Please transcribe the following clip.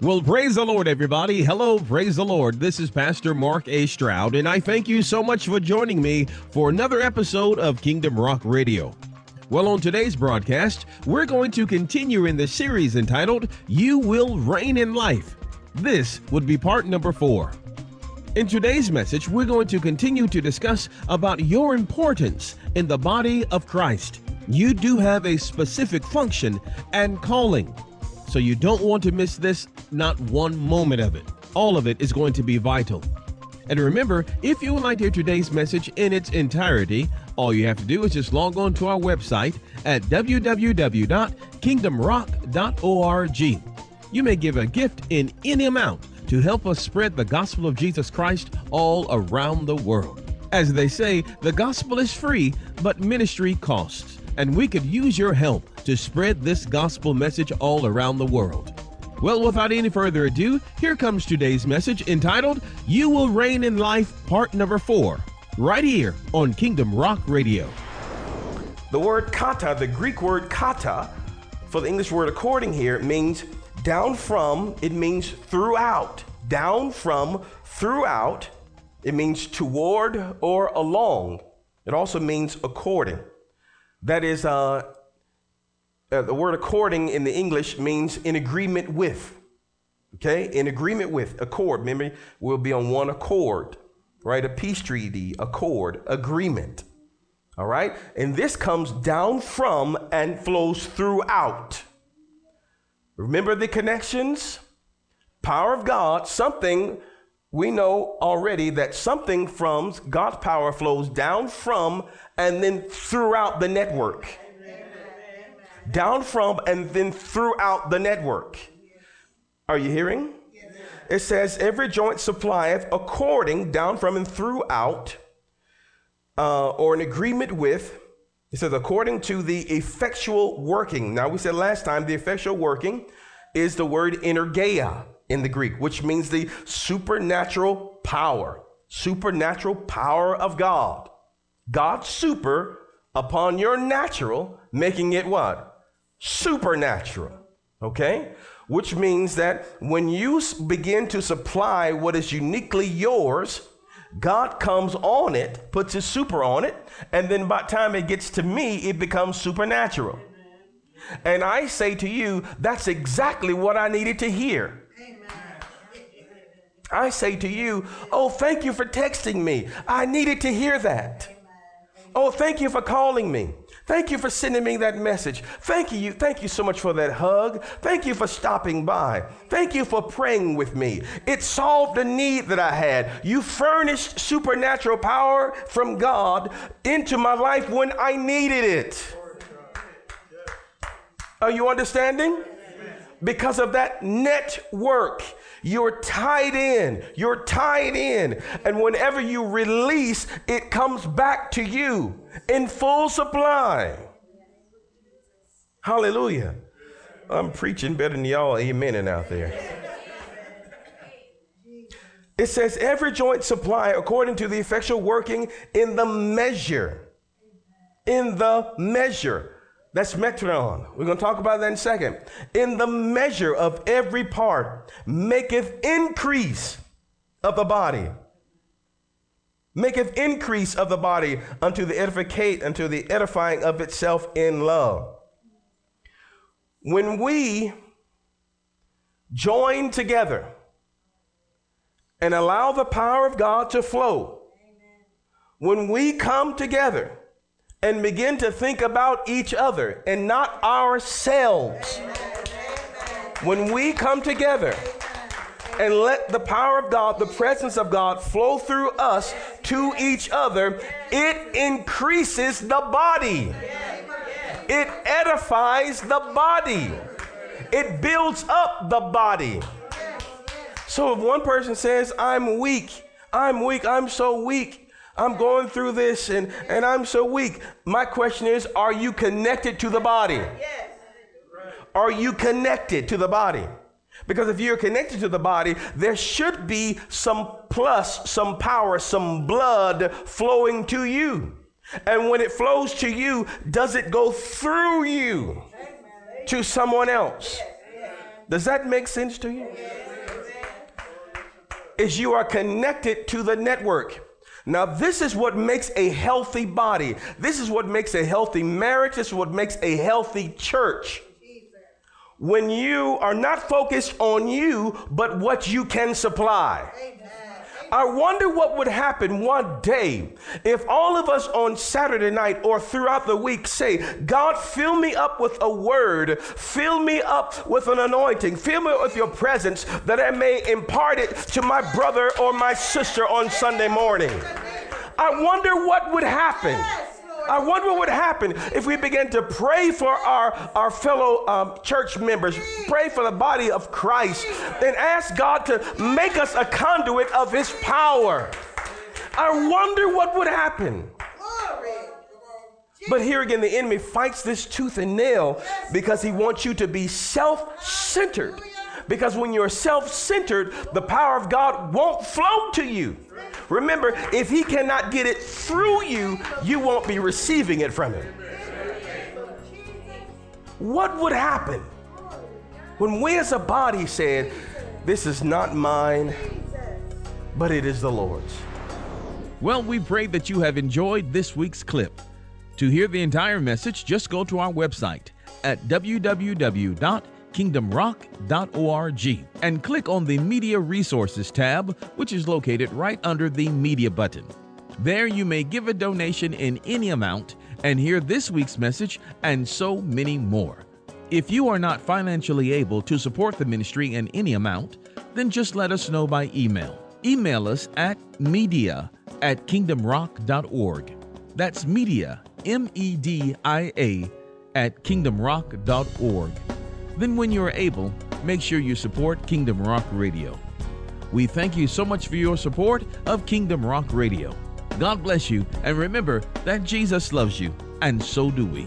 Well, praise the Lord, everybody. Hello, praise the Lord. This is Pastor Mark A. Stroud, and I thank you so much for joining me for another episode of Kingdom Rock Radio. Well, on today's broadcast, we're going to continue in the series entitled You Will Reign in Life. This would be part number four. In today's message, we're going to continue to discuss about your importance in the body of Christ. You do have a specific function and calling. So you don't want to miss this, not one moment of it. All of it is going to be vital. And remember, if you would like to hear today's message in its entirety, all you have to do is just log on to our website at www.kingdomrock.org. You may give a gift in any amount to help us spread the gospel of Jesus Christ all around the world. As they say, the gospel is free, but ministry costs and we could use your help to spread this gospel message all around the world. Well, without any further ado, here comes today's message entitled You Will Reign in Life, part number four, right here on Kingdom Rock Radio. The word kata, the Greek word kata, for the English word according here, means down from, it means throughout. Down from, throughout, it means toward or along. It also means according. That is, uh, uh, the word according in the English means in agreement with. Okay, in agreement with, accord. Remember, we'll be on one accord, right? A peace treaty, accord, agreement. All right, and this comes down from and flows throughout. Remember the connections? Power of God, something we know already that something from God's power flows down from and then throughout the network. Down from and then throughout the network. Are you hearing? It says, every joint supplieth according, down from and throughout, uh, or in agreement with. It says, according to the effectual working. Now, we said last time the effectual working is the word energeia in the Greek, which means the supernatural power, supernatural power of God. God super upon your natural, making it what? Supernatural. Okay? Which means that when you begin to supply what is uniquely yours, God comes on it, puts his super on it, and then by the time it gets to me, it becomes supernatural. And I say to you, that's exactly what I needed to hear. I say to you, oh, thank you for texting me. I needed to hear that. Oh, thank you for calling me. Thank you for sending me that message. Thank you. Thank you so much for that hug. Thank you for stopping by. Thank you for praying with me. It solved a need that I had. You furnished supernatural power from God into my life when I needed it. Are you understanding? Because of that network. You're tied in. You're tied in. And whenever you release, it comes back to you in full supply. Hallelujah. I'm preaching better than y'all amening out there. It says, every joint supply according to the effectual working in the measure. In the measure. That's metron. We're going to talk about that in a second. In the measure of every part maketh increase of the body. Maketh increase of the body unto the edificate, unto the edifying of itself in love. When we join together and allow the power of God to flow, Amen. when we come together, and begin to think about each other and not ourselves. When we come together and let the power of God, the presence of God flow through us to each other, it increases the body. It edifies the body. It builds up the body. So if one person says, I'm weak, I'm weak, I'm so weak, I'm going through this and, and I'm so weak. My question is Are you connected to the body? Yes. Are you connected to the body? Because if you're connected to the body, there should be some plus, some power, some blood flowing to you. And when it flows to you, does it go through you to someone else? Does that make sense to you? Is you are connected to the network. Now, this is what makes a healthy body. This is what makes a healthy marriage. This is what makes a healthy church. When you are not focused on you, but what you can supply. I wonder what would happen one day if all of us on Saturday night or throughout the week say, God, fill me up with a word, fill me up with an anointing, fill me with your presence that I may impart it to my brother or my sister on Sunday morning. I wonder what would happen. I wonder what would happen if we began to pray for our, our fellow um, church members, pray for the body of Christ, and ask God to make us a conduit of His power. I wonder what would happen. But here again, the enemy fights this tooth and nail because he wants you to be self centered. Because when you're self centered, the power of God won't flow to you. Remember, if he cannot get it through you, you won't be receiving it from him. What would happen when we as a body said, This is not mine, but it is the Lord's? Well, we pray that you have enjoyed this week's clip. To hear the entire message, just go to our website at www kingdomrock.org and click on the Media Resources tab, which is located right under the Media button. There you may give a donation in any amount and hear this week's message and so many more. If you are not financially able to support the ministry in any amount, then just let us know by email. Email us at media at kingdomrock.org. That's media, M E D I A, at kingdomrock.org. Then, when you are able, make sure you support Kingdom Rock Radio. We thank you so much for your support of Kingdom Rock Radio. God bless you, and remember that Jesus loves you, and so do we.